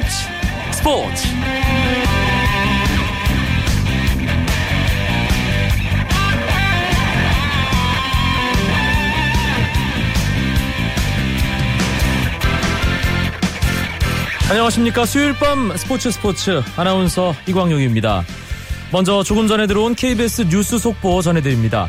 스포츠 스포츠. 안녕하십니까. 수요일 밤 스포츠 스포츠. 아나운서 이광용입니다. 먼저 조금 전에 들어온 KBS 뉴스 속보 전해드립니다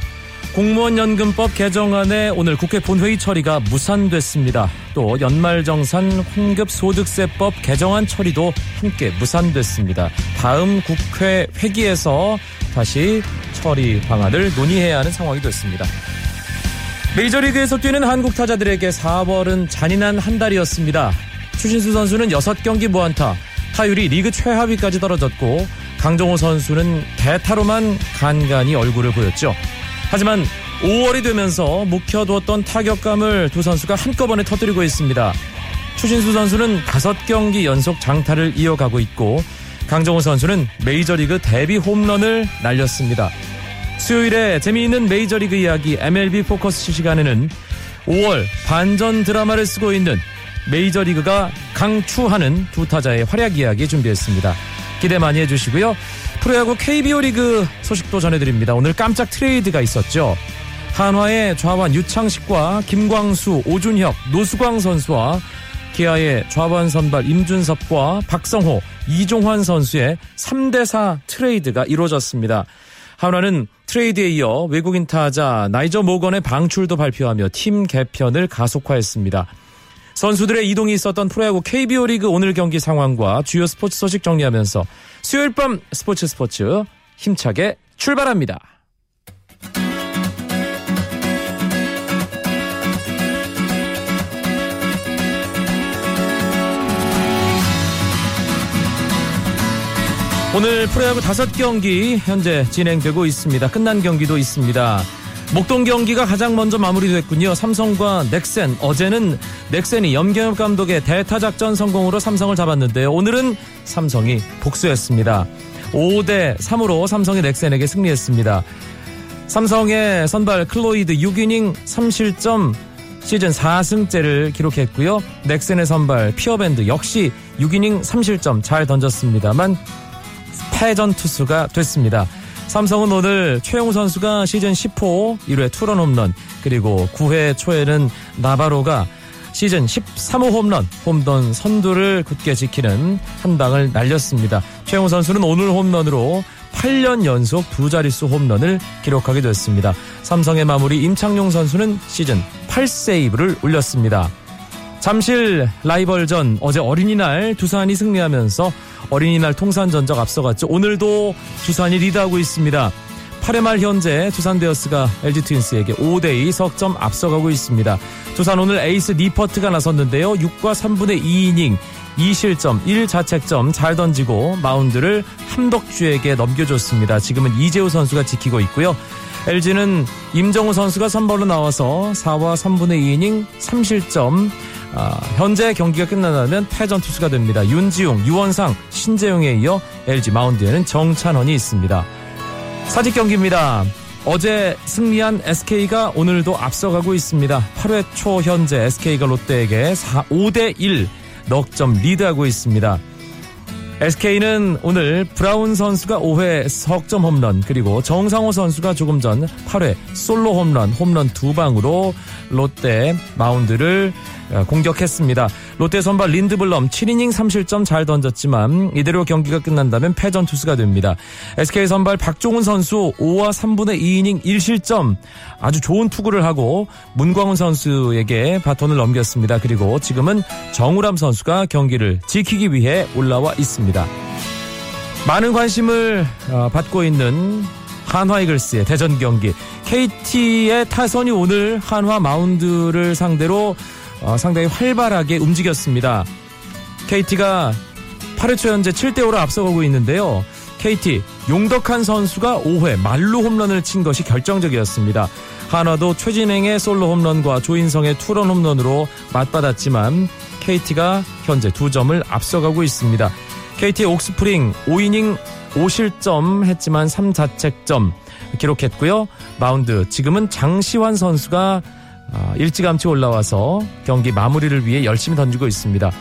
공무원 연금법 개정안에 오늘 국회 본회의 처리가 무산됐습니다. 또 연말정산 환급소득세법 개정안 처리도 함께 무산됐습니다. 다음 국회 회기에서 다시 처리 방안을 논의해야 하는 상황이 됐습니다. 메이저리그에서 뛰는 한국 타자들에게 4월은 잔인한 한 달이었습니다. 추신수 선수는 6경기 무안타, 타율이 리그 최하위까지 떨어졌고 강정호 선수는 대타로만 간간히 얼굴을 보였죠. 하지만 5월이 되면서 묵혀두었던 타격감을 두 선수가 한꺼번에 터뜨리고 있습니다. 추신수 선수는 5경기 연속 장타를 이어가고 있고 강정호 선수는 메이저리그 데뷔 홈런을 날렸습니다. 수요일에 재미있는 메이저리그 이야기 MLB 포커스 시간에는 5월 반전 드라마를 쓰고 있는 메이저리그가 강추하는 두 타자의 활약 이야기 준비했습니다. 기대 많이 해주시고요. 프로야구 KBO 리그 소식도 전해드립니다. 오늘 깜짝 트레이드가 있었죠. 한화의 좌완 유창식과 김광수, 오준혁, 노수광 선수와 기아의 좌완 선발 임준섭과 박성호, 이종환 선수의 3대4 트레이드가 이루어졌습니다. 한화는 트레이드에 이어 외국인 타자 나이저 모건의 방출도 발표하며 팀 개편을 가속화했습니다. 선수들의 이동이 있었던 프로야구 KBO 리그 오늘 경기 상황과 주요 스포츠 소식 정리하면서 수요일 밤 스포츠 스포츠 힘차게 출발합니다. 오늘 프로야구 다섯 경기 현재 진행되고 있습니다. 끝난 경기도 있습니다. 목동 경기가 가장 먼저 마무리됐군요. 삼성과 넥센. 어제는 넥센이 염경엽 감독의 대타 작전 성공으로 삼성을 잡았는데요. 오늘은 삼성이 복수했습니다. 5대 3으로 삼성이 넥센에게 승리했습니다. 삼성의 선발 클로이드 6이닝 3실점 시즌 4승째를 기록했고요. 넥센의 선발 피어밴드 역시 6이닝 3실점 잘 던졌습니다만 패전 투수가 됐습니다. 삼성은 오늘 최영우 선수가 시즌 10호 1회 투런 홈런 그리고 9회 초에는 나바로가 시즌 13호 홈런 홈런 선두를 굳게 지키는 한 방을 날렸습니다. 최영우 선수는 오늘 홈런으로 8년 연속 두 자릿수 홈런을 기록하게 됐습니다. 삼성의 마무리 임창용 선수는 시즌 8세이브를 올렸습니다. 잠실 라이벌전 어제 어린이날 두산이 승리하면서 어린이날 통산 전적 앞서갔죠. 오늘도 두산이 리드하고 있습니다. 8회 말 현재 두산 베어스가 LG 트윈스에게 5대2 석점 앞서가고 있습니다. 두산 오늘 에이스 니퍼트가 나섰는데요. 6과 3분의 2이닝 2실점 1자책점 잘 던지고 마운드를 함덕주에게 넘겨줬습니다. 지금은 이재호 선수가 지키고 있고요. LG는 임정우 선수가 선발로 나와서 4와 3분의 2이닝 3실점 아, 현재 경기가 끝나면 패전 투수가 됩니다. 윤지용, 유원상, 신재용에 이어 LG 마운드에는 정찬원이 있습니다. 사직 경기입니다. 어제 승리한 SK가 오늘도 앞서가고 있습니다. 8회 초 현재 SK가 롯데에게 4, 5대 1 넉점 리드하고 있습니다. SK는 오늘 브라운 선수가 5회 석점 홈런 그리고 정상호 선수가 조금 전 8회 솔로 홈런 홈런 두 방으로 롯데 마운드를 어, 공격했습니다. 롯데 선발 린드블럼 7이닝 3실점 잘 던졌지만 이대로 경기가 끝난다면 패전 투수가 됩니다. SK 선발 박종훈 선수 5와 3분의 2이닝 1실점 아주 좋은 투구를 하고 문광훈 선수에게 바톤을 넘겼습니다. 그리고 지금은 정우람 선수가 경기를 지키기 위해 올라와 있습니다. 많은 관심을 어, 받고 있는 한화 이글스의 대전 경기 KT의 타선이 오늘 한화 마운드를 상대로 어, 상당히 활발하게 움직였습니다. KT가 8회 초 현재 7대5로 앞서가고 있는데요. KT 용덕한 선수가 5회 말로 홈런을 친 것이 결정적이었습니다. 한화도 최진행의 솔로 홈런과 조인성의 투런 홈런으로 맞받았지만 KT가 현재 두 점을 앞서가고 있습니다. KT의 옥스프링 5이닝 5실점 했지만 3자책점 기록했고요. 마운드 지금은 장시환 선수가 아, 일찌감치 올라와서 경기 마무리를 위해 열심히 던지고 있습니다.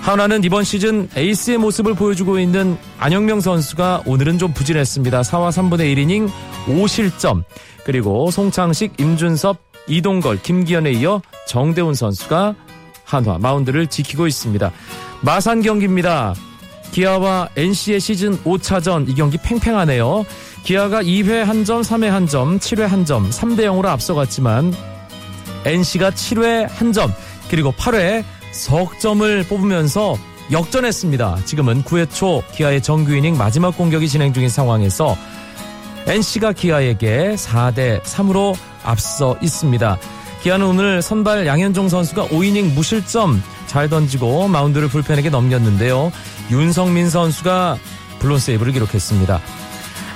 한화는 이번 시즌 에이스의 모습을 보여주고 있는 안영명 선수가 오늘은 좀 부진했습니다. 4와 3분의 1이닝 5실점 그리고 송창식, 임준섭, 이동걸, 김기현에 이어 정대훈 선수가 한화 마운드를 지키고 있습니다. 마산 경기입니다. 기아와 NC의 시즌 5차전 이 경기 팽팽하네요. 기아가 2회 한 점, 3회 한 점, 7회 한 점, 3대 0으로 앞서갔지만 NC가 7회 한 점, 그리고 8회 석점을 뽑으면서 역전했습니다. 지금은 9회 초 기아의 정규 이닝 마지막 공격이 진행 중인 상황에서 NC가 기아에게 4대 3으로 앞서 있습니다. 기아는 오늘 선발 양현종 선수가 5이닝 무실점 잘 던지고 마운드를 불펜에게 넘겼는데요. 윤성민 선수가 블론 세이브를 기록했습니다.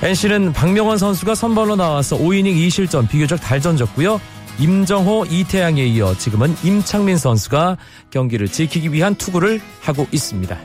NC는 박명원 선수가 선발로 나와서 5이닝 2실점 비교적 잘 던졌고요. 임정호, 이태양에 이어 지금은 임창민 선수가 경기를 지키기 위한 투구를 하고 있습니다.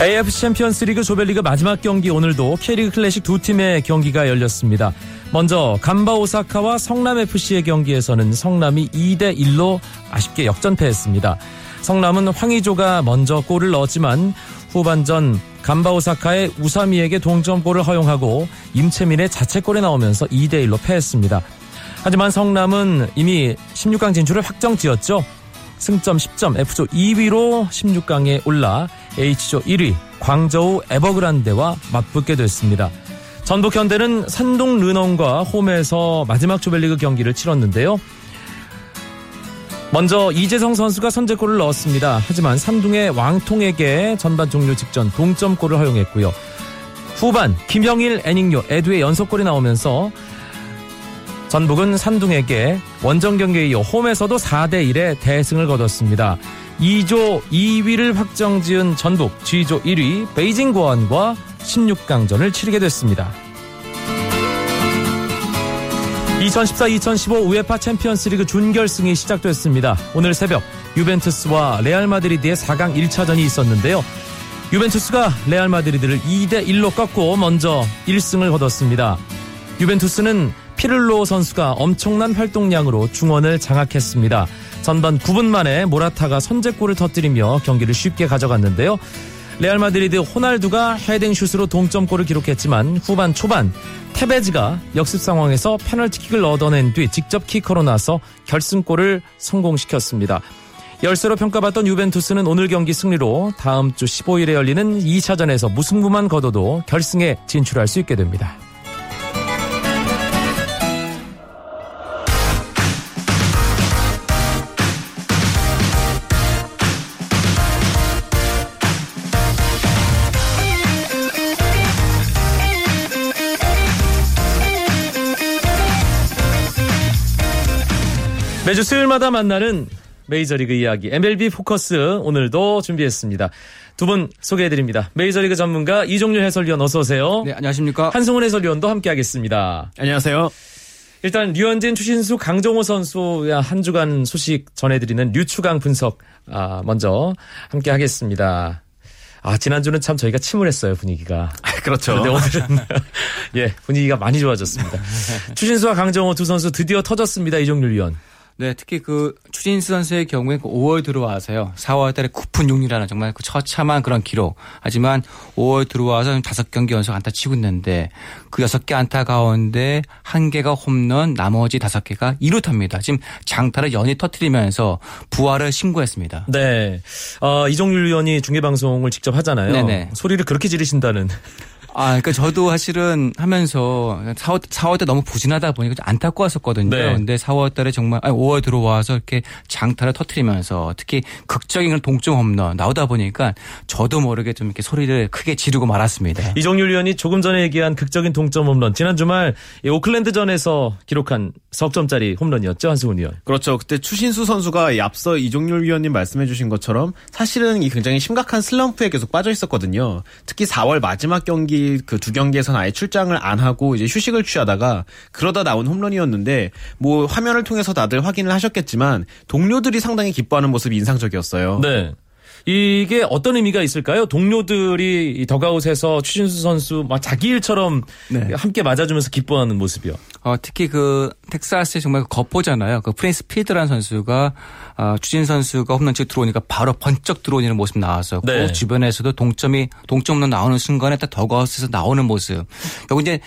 AFC 챔피언스 리그 조별리그 마지막 경기 오늘도 K리그 클래식 두 팀의 경기가 열렸습니다. 먼저 감바 오사카와 성남 FC의 경기에서는 성남이 2대 1로 아쉽게 역전패했습니다. 성남은 황의조가 먼저 골을 넣었지만 후반전 감바 오사카의 우사미에게 동점골을 허용하고 임채민의 자책골이 나오면서 2대 1로 패했습니다. 하지만 성남은 이미 16강 진출을 확정 지었죠. 승점 10점 F조 2위로 16강에 올라 H조 1위 광저우 에버그란데와 맞붙게 됐습니다. 전북 현대는 산동 르넌과 홈에서 마지막 조별리그 경기를 치렀는데요. 먼저 이재성 선수가 선제골을 넣었습니다. 하지만 산둥의 왕통에게 전반 종료 직전 동점골을 허용했고요. 후반 김영일, 애닝요, 에두의 연속골이 나오면서 전북은 산둥에게 원정 경기에 이어 홈에서도 4대 1의 대승을 거뒀습니다. E조 2위를 확정 지은 전북, G조 1위 베이징 궈안과 16강전을 치르게 됐습니다. 2014-2015 UEFA 챔피언스리그 준결승이 시작됐습니다. 오늘 새벽 유벤투스와 레알 마드리드의 4강 1차전이 있었는데요. 유벤투스가 레알 마드리드를 2대 1로 꺾고 먼저 1승을 거뒀습니다. 유벤투스는 피를로 선수가 엄청난 활동량으로 중원을 장악했습니다. 전반 9분 만에 모라타가 선제골을 터뜨리며 경기를 쉽게 가져갔는데요. 레알 마드리드 호날두가 헤딩슛으로 동점골을 기록했지만 후반 초반 테베즈가 역습 상황에서 페널티킥을 얻어낸 뒤 직접 키커로 나서 결승골을 성공시켰습니다. 열세로 평가받던 유벤투스는 오늘 경기 승리로 다음 주 15일에 열리는 2차전에서 무승부만 거둬도 결승에 진출할 수 있게 됩니다. 매주 수요일마다 만나는 메이저리그 이야기 MLB 포커스 오늘도 준비했습니다. 두 분 소개해드립니다. 메이저리그 전문가 이종률 해설위원 어서 오세요. 네, 안녕하십니까. 한승훈 해설위원도 함께하겠습니다. 안녕하세요. 일단 류현진, 추신수, 강정호 선수야 한 주간 소식 전해드리는 류추강 분석 아, 먼저 함께하겠습니다. 아, 지난주는 참 저희가 침울했어요, 분위기가. 그렇죠. 근데 오늘은, 예, 분위기가 많이 좋아졌습니다. 추신수와 강정호 두 선수 드디어 터졌습니다, 이종률 위원. 네, 특히 그 추진수 선수의 경우에 그 5월 들어와서요. 4월 달에 9푼 6리라는 정말 그 처참한 그런 기록. 하지만 5월 들어와서 5경기 연속 안타 치고 있는데 그 6개 안타 가운데 1개가 홈런, 나머지 5개가 2루타입니다. 지금 장타를 연이 터트리면서 부활을 신고했습니다. 네. 어, 이종률 위원이 중계방송을 직접 하잖아요. 네네. 소리를 그렇게 지르신다는. 아, 그러니까 저도 사실은 하면서 4월, 4월 때 너무 부진하다 보니까 좀 안타까웠었거든요. 네. 근데 4월 달에 정말, 아니 5월 들어와서 이렇게 장타를 터트리면서 특히 극적인 그런 동점 홈런 나오다 보니까 저도 모르게 좀 이렇게 소리를 크게 지르고 말았습니다. 이종률 위원이 조금 전에 얘기한 극적인 동점 홈런. 지난 주말 이 오클랜드전에서 기록한 석점짜리 홈런이었죠, 한승훈 위원. 그렇죠. 그때 추신수 선수가 이 앞서 이종률 위원님 말씀해 주신 것처럼 사실은 이 굉장히 심각한 슬럼프에 계속 빠져 있었거든요. 특히 4월 마지막 경기 그 두 경기에서는 아예 출장을 안 하고 이제 휴식을 취하다가 그러다 나온 홈런이었는데 뭐 화면을 통해서 다들 확인을 하셨겠지만 동료들이 상당히 기뻐하는 모습이 인상적이었어요. 네. 이게 어떤 의미가 있을까요? 동료들이 이 더가웃에서 추신수 선수 막 자기 일처럼 네. 함께 맞아주면서 기뻐하는 모습이요. 어, 특히 그 텍사스의 정말 그 거포잖아요. 그 프린스 피드라는 선수가 어, 추진 선수가 홈런 치고 들어오니까 바로 번쩍 들어오는 모습 나왔었고 네. 주변에서도 동점이 동점으로 나오는 순간에 딱 더가웃에서 나오는 모습. 그리고 이제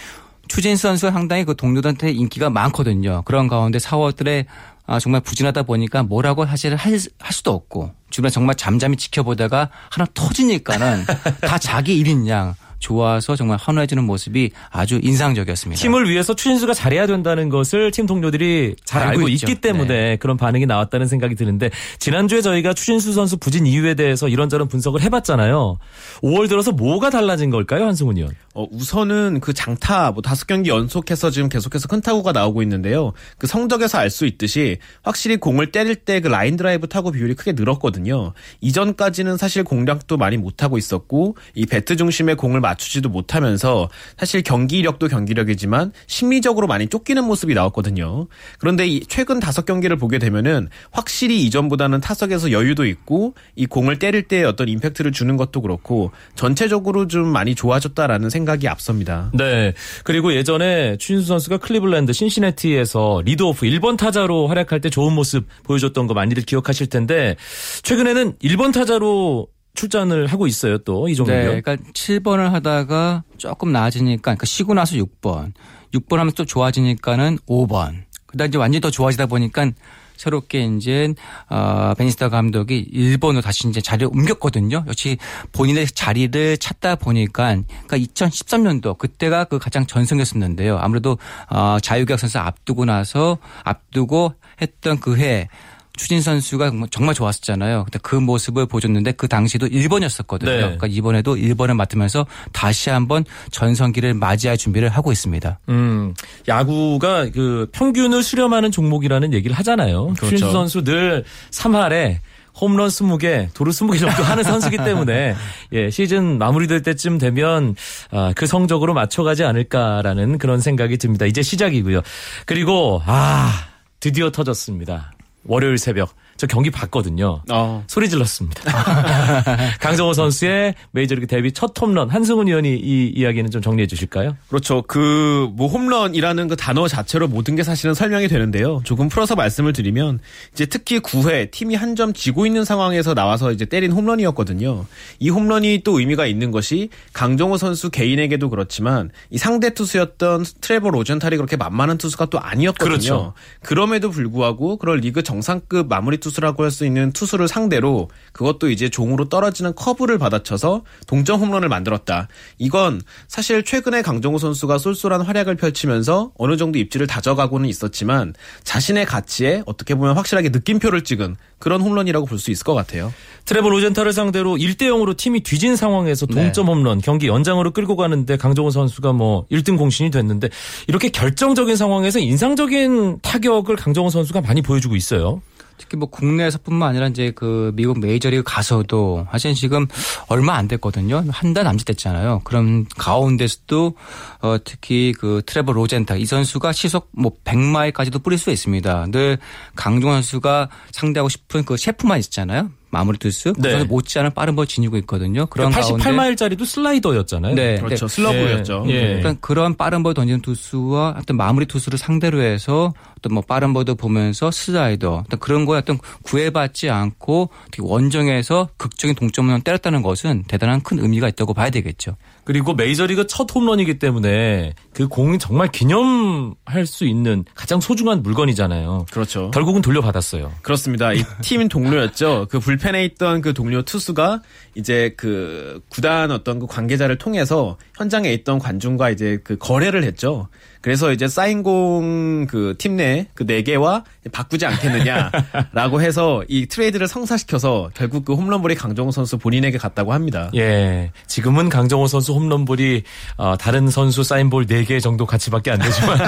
추진 선수가 상당히 그 동료들한테 인기가 많거든요. 그런 가운데 4월달에 아, 정말 부진하다 보니까 뭐라고 사실 할, 할 수도 없고 주변에 정말 잠잠히 지켜보다가 하나 터지니까는 다 자기 일인 양 좋아서 정말 환호해주는 모습이 아주 인상적이었습니다. 팀을 위해서 추신수가 잘해야 된다는 것을 팀 동료들이 잘 알고, 알고. 있기 때문에 네. 그런 반응이 나왔다는 생각이 드는데 지난주에 저희가 추신수 선수 부진 이유에 대해서 이런저런 분석을 해봤잖아요. 5월 들어서 뭐가 달라진 걸까요, 한승훈 위원? 어, 우선은 그 장타 뭐 다섯 경기 연속해서 지금 계속해서 큰 타구가 나오고 있는데요. 그 성적에서 알 수 있듯이 확실히 공을 때릴 때 그 라인 드라이브 타구 비율이 크게 늘었거든요. 이전까지는 사실 공략도 많이 못 하고 있었고 이 배트 중심에 공을 맞추지도 못하면서 사실 경기력도 경기력이지만 심리적으로 많이 쫓기는 모습이 나왔거든요. 그런데 이 최근 다섯 경기를 보게 되면은 확실히 이전보다는 타석에서 여유도 있고 이 공을 때릴 때 어떤 임팩트를 주는 것도 그렇고 전체적으로 좀 많이 좋아졌다라는 생각이 앞섭니다. 네. 그리고 예전에 추신수 선수가 클리블랜드 신시내티에서 리드오프 1번 타자로 활약할 때 좋은 모습 보여줬던 거 많이들 기억하실 텐데 최근에는 1번 타자로 출전을 하고 있어요. 또 이종규 네, 네, 그러니까 7번을 하다가 조금 나아지니까 그러니까 쉬고 나서 6번, 6번 하면 또 좋아지니까는 5번. 그다음 이제 완전히 더 좋아지다 보니까 새롭게 이제 어 배니스터 감독이 1번으로 다시 이제 자리를 옮겼거든요. 역시 본인의 자리를 찾다 보니까 그러니까 2013년도 그때가 그 가장 전성기였었는데요. 아무래도 어 자유계약 선수 앞두고 나서 앞두고 했던 그 해 추진 선수가 정말 좋았었잖아요. 근데 그 모습을 보여줬는데 그 당시도 1번이었었거든요. 네. 그러니까 이번에도 1번을 맡으면서 다시 한번 전성기를 맞이할 준비를 하고 있습니다. 음, 야구가 그 평균을 수렴하는 종목이라는 얘기를 하잖아요. 그렇죠. 추신수 선수 늘 3할에 홈런 20개, 도루 20개 정도 하는 선수기 때문에 예, 시즌 마무리될 때쯤 되면 아, 그 성적으로 맞춰가지 않을까라는 그런 생각이 듭니다. 이제 시작이고요. 그리고 아 드디어 터졌습니다. 월요일 새벽 저 경기 봤거든요. 어. 소리 질렀습니다. 강정호 선수의 메이저리그 데뷔 첫 홈런 한승훈 의원이 이 이야기는 좀 정리해 주실까요? 그렇죠. 그 뭐 홈런이라는 그 단어 자체로 모든 게 사실은 설명이 되는데요. 조금 풀어서 말씀을 드리면 이제 특히 9회 팀이 한 점 지고 있는 상황에서 나와서 이제 때린 홈런이었거든요. 이 홈런이 또 의미가 있는 것이 강정호 선수 개인에게도 그렇지만 이 상대 투수였던 트레버 로젠탈이 그렇게 만만한 투수가 또 아니었거든요. 그렇죠. 그럼에도 불구하고 그런 리그 정상급 마무리 투수 라고 할 수 있는 투수를 상대로 그것도 이제 종으로 떨어지는 커브를 받아쳐서 동점 홈런을 만들었다. 이건 사실 최근에 강정호 선수가 쏠쏠한 활약을 펼치면서 어느 정도 입지를 다져가고는 있었지만 자신의 가치에 어떻게 보면 확실하게 느낌표를 찍은 그런 홈런이라고 볼 수 있을 것 같아요. 트레버 로젠타를 상대로 1대 0으로 팀이 뒤진 상황에서 동점 홈런 경기 연장으로 끌고 가는데 강정호 선수가 뭐 1등 공신이 됐는데 이렇게 결정적인 상황에서 인상적인 타격을 강정호 선수가 많이 보여주고 있어요. 특히 뭐 국내에서뿐만 아니라 이제 그 미국 메이저리그 가서도 사실 지금 얼마 안 됐거든요. 한 달 남짓 됐잖아요. 그럼 가운데서도 어 특히 그 트레버 로젠탈 이 선수가 시속 뭐 100마일까지도 뿌릴 수 있습니다. 늘 강정호 선수가 상대하고 싶은 그 채프먼 있잖아요. 마무리 투수. 네. 그래서 못지않은 빠른 볼 지니고 있거든요. 그런 가운데 88마일짜리도 슬라이더였잖아요. 네. 그렇죠. 네. 슬러브였죠. 예. 예. 그러니까 그런 빠른 볼 던지는 투수와 어떤 마무리 투수를 상대로 해서 어떤 뭐 빠른 볼도 보면서 슬라이더 어떤 그런 거에 어떤 구애받지 않고 원정에서 극적인 동점을 때렸다는 것은 대단한 큰 의미가 있다고 봐야 되겠죠. 그리고 메이저리그 첫 홈런이기 때문에 그 공이 정말 기념할 수 있는 가장 소중한 물건이잖아요. 그렇죠. 결국은 돌려받았어요. 그렇습니다. 이 팀 동료였죠. 그 불펜에 있던 그 동료 투수가 이제 그 구단 어떤 그 관계자를 통해서 현장에 있던 관중과 이제 그 거래를 했죠. 그래서 이제 사인공 그 팀 내 그 네 개와 바꾸지 않겠느냐라고 해서 이 트레이드를 성사시켜서 결국 그 홈런볼이 강정호 선수 본인에게 갔다고 합니다. 예. 지금은 강정호 선수 홈런볼이 어, 다른 선수 사인볼 4개 정도 가치밖에 안 되지만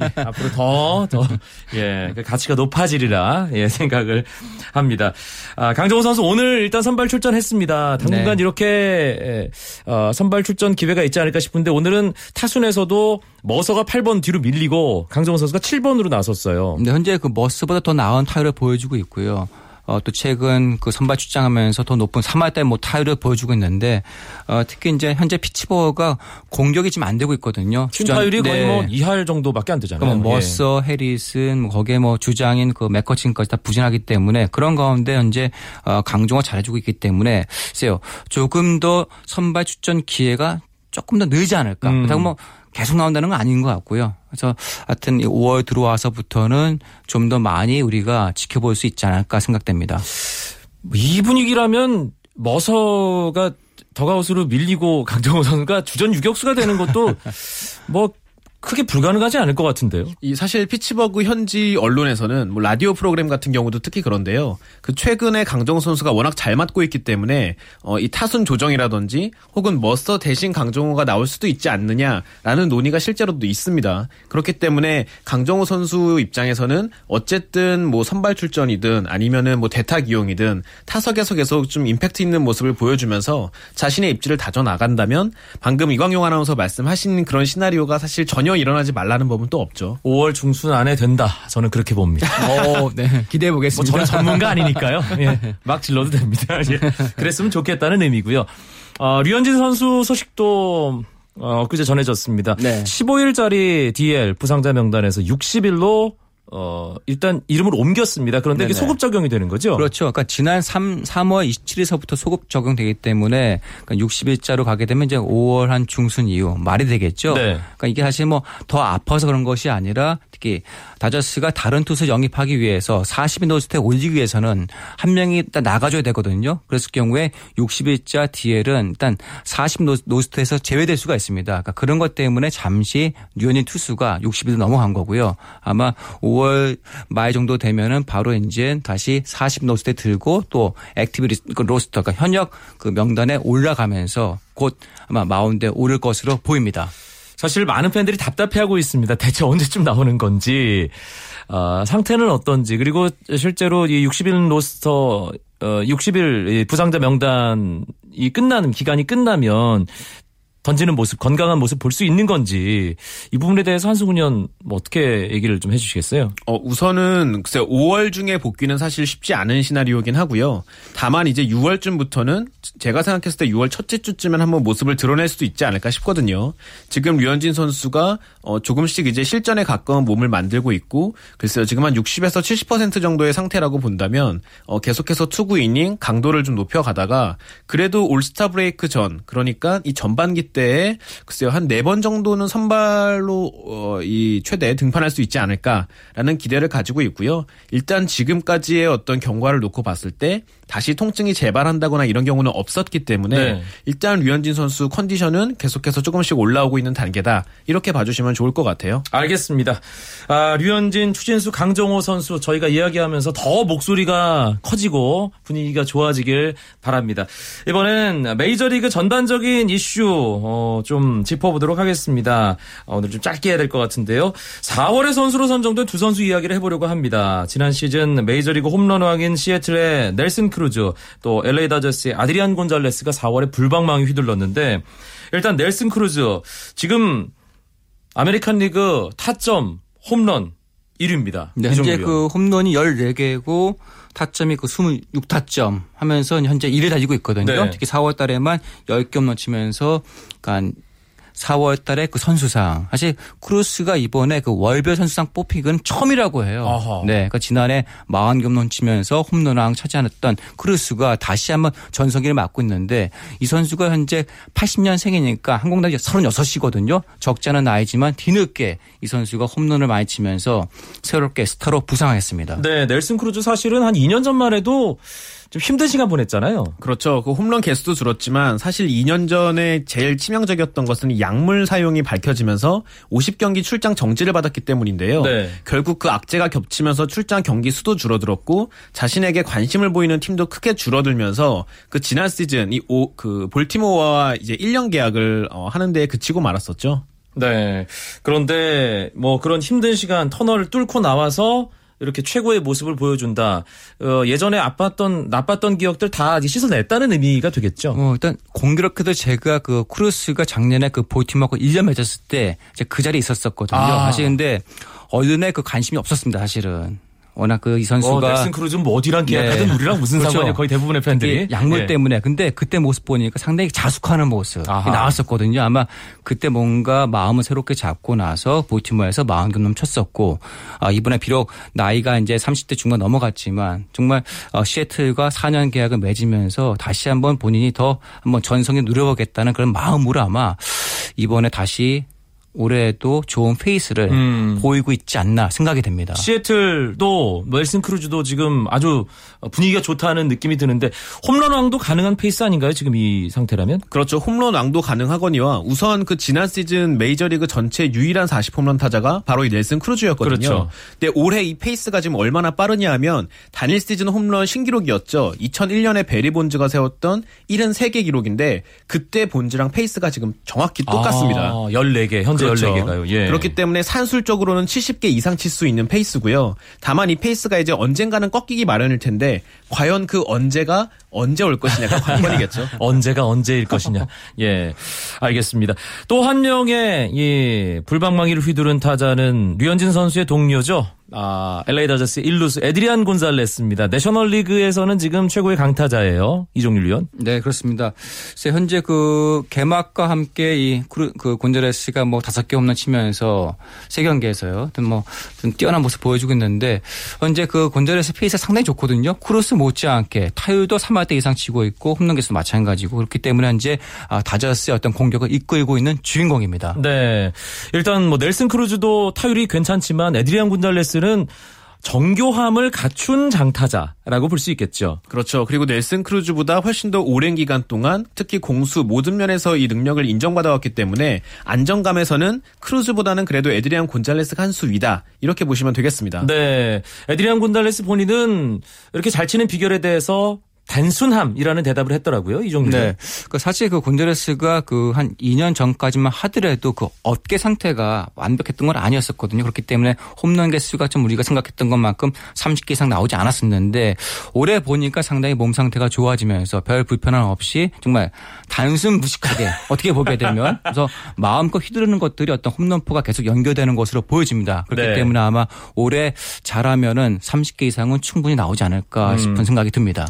예, 앞으로 더, 더, 예, 그 가치가 높아지리라, 예, 생각을 합니다. 아, 강정호 선수 오늘 일단 선발 출전했습니다. 당분간 네. 이렇게, 예, 어, 선발 출전 기회가 있지 않을까 싶은데 오늘은 타순에서도 머서가 8번 뒤로 밀리고 강정호 선수가 7번으로 나섰어요. 근데 현재 그 머스보다 더 나은 타율을 보여주고 있고요. 어, 또 최근 그 선발 출장하면서 더 높은 3할대 뭐 타율을 보여주고 있는데 어, 특히 이제 현재 피치버가 공격이 지금 안 되고 있거든요. 팀 타율이 거의 뭐 2할 정도밖에 안 되잖아요. 그러니까 뭐 머서, 해리슨, 뭐 거기에 뭐 주장인 그 맥커친까지 다 부진하기 때문에 그런 가운데 현재 어, 강종호 잘해주고 있기 때문에 글쎄요 조금 더 선발 출전 기회가 조금 더 늘지 않을까. 음. 그렇다고 뭐 계속 나온다는 건 아닌 것 같고요. 그래서 하여튼 5월 들어와서부터는 좀 더 많이 우리가 지켜볼 수 있지 않을까 생각됩니다. 이 분위기라면 머서가 더그아웃으로 밀리고 강정호 선수가 주전 유격수가 되는 것도 뭐 크게 불가능하지 않을 것 같은데요. 이 사실 피츠버그 현지 언론에서는 뭐 라디오 프로그램 같은 경우도 특히 그런데요. 그 최근에 강정호 선수가 워낙 잘 맞고 있기 때문에 어, 이 타순 조정이라든지 혹은 머서 대신 강정호가 나올 수도 있지 않느냐라는 논의가 실제로도 있습니다. 그렇기 때문에 강정호 선수 입장에서는 어쨌든 뭐 선발 출전이든 아니면은 뭐 대타 기용이든 타석에서 계속 좀 임팩트 있는 모습을 보여주면서 자신의 입지를 다져 나간다면 방금 이광용 아나운서 말씀하신 그런 시나리오가 사실 전혀 일어나지 말라는 법은 또 없죠. 5월 중순 안에 된다. 저는 그렇게 봅니다. 어, 네. 기대해 뭐 보겠습니다. 저는 전문가 아니니까요. 예, 막 질러도 됩니다. 예, 그랬으면 좋겠다는 의미고요. 어, 류현진 선수 소식도 어, 그제 전해졌습니다. 네. 15일짜리 DL 부상자 명단에서 60일로 어, 일단 이름을 옮겼습니다. 그런데 이게. 소급 적용이 되는 거죠? 그렇죠. 그러니까 지난 3, 3월 27일서부터 소급 적용되기 때문에 그러니까 60일자로 가게 되면 이제 5월 한 중순 이후 말이 되겠죠. 네. 그러니까 이게 사실 뭐 더 아파서 그런 것이 아니라 특히 다저스가 다른 투수 영입하기 위해서 40인 로스터에 올리기 위해서는 한 명이 일단 나가줘야 되거든요. 그랬을 경우에 60일자 DL은 일단 40 로- 로스터에서 제외될 수가 있습니다. 그러니까 그런 것 때문에 잠시 류현진 투수가 60일 넘어간 거고요. 아마 5월 말 정도 되면은 바로 이제 다시 40 로스터에 들고 또 active 그 로스터 그러니까 현역 그 명단에 올라가면서 곧 아마 마운드에 오를 것으로 보입니다. 사실 많은 팬들이 답답해하고 있습니다. 대체 언제쯤 나오는 건지 아, 상태는 어떤지 그리고 실제로 이 60일 로스터 어, 60일 부상자 명단이 끝나는 기간이 끝나면 던지는 모습, 건강한 모습 볼 수 있는 건지 이 부분에 대해서 한승훈 의원 뭐 어떻게 얘기를 좀 해주시겠어요? 어, 우선은 글쎄 5월 중에 복귀는 사실 쉽지 않은 시나리오긴 하고요. 다만 이제 6월쯤부터는 제가 생각했을 때 6월 첫째 주쯤엔 한번 모습을 드러낼 수도 있지 않을까 싶거든요. 지금 류현진 선수가 어, 조금씩 이제 실전에 가까운 몸을 만들고 있고 글쎄요. 지금 한 60에서 70% 정도의 상태라고 본다면 어, 계속해서 투구 이닝 강도를 좀 높여가다가 그래도 올스타 브레이크 전 그러니까 이 전반기 때에 글쎄요. 한 네 번 정도는 선발로 어, 이 최대 등판할 수 있지 않을까라는 기대를 가지고 있고요. 일단 지금까지의 어떤 경과를 놓고 봤을 때 다시 통증이 재발한다거나 이런 경우는 없었기 때문에 네. 일단 류현진 선수 컨디션은 계속해서 조금씩 올라오고 있는 단계다. 이렇게 봐주시면 좋을 것 같아요. 알겠습니다. 아, 류현진, 추신수, 강정호 선수 저희가 이야기하면서 더 목소리가 커지고 분위기가 좋아지길 바랍니다. 이번엔 메이저리그 전반적인 이슈 어, 좀 짚어보도록 하겠습니다. 어, 오늘 좀 짧게 해야 될 것 같은데요. 4월에 선수로 선정된 두 선수 이야기를 해보려고 합니다. 지난 시즌 메이저리그 홈런 왕인 시애틀의 넬슨 크루즈 또 LA 다저스의 아드리안 곤잘레스가 4월에 불방망이 휘둘렀는데 일단 넬슨 크루즈 지금 아메리칸 리그 타점 홈런 1위입니다. 네, 현재 그 홈런이 14개고 타점이 그 26타점 하면서 현재 1위 달리고 있거든요. 네. 특히 4월 달에만 10개 홈런 치면서 그러니까 4월 달에 그 선수상 사실 크루스가 이번에 그 월별 선수상 뽑히기는 처음이라고 해요. 아하. 네. 그러니까 지난해 40개 홈런 치면서 홈런왕 차지했던 크루스가 다시 한번 전성기를 맡고 있는데 이 선수가 현재 80년생이니까 한국 나이 36이거든요. 적지 않은 나이지만 뒤늦게 이 선수가 홈런을 많이 치면서 새롭게 스타로 부상했습니다. 네, 넬슨 크루즈 사실은 한 2년 전만 해도 좀 힘든 시간 보냈잖아요. 그렇죠. 그 홈런 개수도 줄었지만 사실 2년 전에 제일 치명적이었던 것은 약물 사용이 밝혀지면서 50경기 출장 정지를 받았기 때문인데요. 네. 결국 그 악재가 겹치면서 출장 경기 수도 줄어들었고 자신에게 관심을 보이는 팀도 크게 줄어들면서 그 지난 시즌 이그 볼티모어와 이제 1년 계약을 어, 하는 데 그치고 말았었죠. 네. 그런데 뭐 그런 힘든 시간 터널을 뚫고 나와서 이렇게 최고의 모습을 보여준다. 어, 예전에 아팠던 나빴던 기억들 다 씻어냈다는 의미가 되겠죠. 어, 일단 공교롭게도 제가 그 크루스가 작년에 그 볼티모어하고 1년 맺었을 때 그 자리에 있었었거든요. 아. 사실 근데 언론에 그 관심이 없었습니다. 사실은. 워낙 그이 어, 선수가 넬슨 크루즈는 뭐 어디랑 계약하든 네. 우리랑 무슨 그렇죠. 상관이야 거의 대부분의 팬들이 약물 예. 때문에 근데 그때 모습 보니까 상당히 자숙하는 모습 아하. 나왔었거든요. 아마 그때 뭔가 마음을 새롭게 잡고 나서 볼티모어에서 마흔 쳤었고 아, 이번에 비록 나이가 이제 30대 중반 넘어갔지만 정말 어, 시애틀과 4년 계약을 맺으면서 다시 한번 본인이 더 한번 전성에 누려보겠다는 그런 마음으로 아마 이번에 다시 올해도 좋은 페이스를 음. 보이고 있지 않나 생각이 됩니다. 시애틀도 넬슨 크루즈도 지금 아주 분위기가 좋다는 느낌이 드는데 홈런 왕도 가능한 페이스 아닌가요? 지금 이 상태라면? 그렇죠. 홈런 왕도 가능하거니와 우선 그 지난 시즌 메이저리그 전체 유일한 40홈런 타자가 바로 이 넬슨 크루즈였거든요. 그렇죠. 근데 올해 이 페이스가 지금 얼마나 빠르냐 하면 단일 시즌 홈런 신기록이었죠. 2001년에 베리 본즈가 세웠던 73개 기록인데 그때 본즈랑 페이스가 지금 정확히 똑같습니다. 아, 14개, 현재 그렇죠. 14개가요. 예. 그렇기 때문에 산술적으로는 70개 이상 칠 수 있는 페이스고요. 다만 이 페이스가 이제 언젠가는 꺾이기 마련일 텐데 과연 그 언제가 언제 올 것이냐가 관건이겠죠. 언제가 언제일 것이냐. 예. 알겠습니다. 또 한 명의 이 불방망이를 휘두른 타자는 류현진 선수의 동료죠. 아, LA 다저스 1루수 에드리안 곤잘레스입니다. 내셔널리그에서는 지금 최고의 강타자예요. 이종률 위원. 네, 그렇습니다. 현재 그 개막과 함께 이 크루, 그 곤자레스가 뭐 다섯 개 홈런 치면서 세 경기에서요. 뭐 좀 뛰어난 모습 보여주고 있는데 현재 그 곤자레스 페이스 상당히 좋거든요. 크루스 못지않게 타율도 3할 대 이상 치고 있고 홈런 개수 마찬가지고 그렇기 때문에 현재 아, 다저스의 어떤 공격을 이끌고 있는 주인공입니다. 네. 일단 뭐 넬슨 크루즈도 타율이 괜찮지만 에드리안 곤잘레스는 정교함을 갖춘 장타자라고 볼 수 있겠죠. 그렇죠. 그리고 넬슨 크루즈보다 훨씬 더 오랜 기간 동안 특히 공수 모든 면에서 이 능력을 인정받아왔기 때문에 안정감에서는 크루즈보다는 그래도 에드리안 곤잘레스가 한 수 위다. 이렇게 보시면 되겠습니다. 네. 에드리안 곤달레스 본인은 이렇게 잘 치는 비결에 대해서 단순함이라는 대답을 했더라고요. 이종률. 네. 그 사실 그 곤자레스가 그 한 2년 전까지만 하더라도 그 어깨 상태가 완벽했던 건 아니었었거든요. 그렇기 때문에 홈런 개수가 좀 우리가 생각했던 것만큼 30개 이상 나오지 않았었는데 올해 보니까 상당히 몸 상태가 좋아지면서 별 불편함 없이 정말 단순 무식하게 어떻게 보게 되면 그래서 마음껏 휘두르는 것들이 어떤 홈런포가 계속 연결되는 것으로 보여집니다. 그렇기 네. 때문에 아마 올해 잘하면은 30개 이상은 충분히 나오지 않을까 싶은 생각이 듭니다.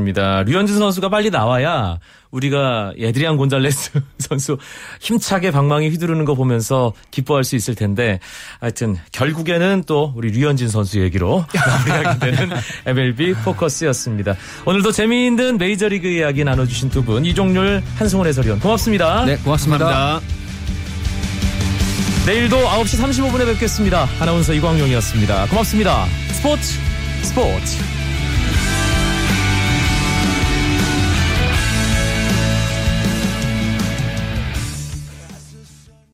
알겠습니다. 류현진 선수가 빨리 나와야 우리가 에드리안 곤잘레스 선수 힘차게 방망이 휘두르는 거 보면서 기뻐할 수 있을 텐데 하여튼 결국에는 또 우리 류현진 선수 얘기로 마무리하게 되는 MLB 포커스였습니다. 오늘도 재미있는 메이저리그 이야기 나눠주신 두 분 이종률 한승원 해설위원 고맙습니다. 네, 고맙습니다. 감사합니다. 내일도 9시 35분에 뵙겠습니다. 아나운서 이광용이었습니다. 고맙습니다. 스포츠 스포츠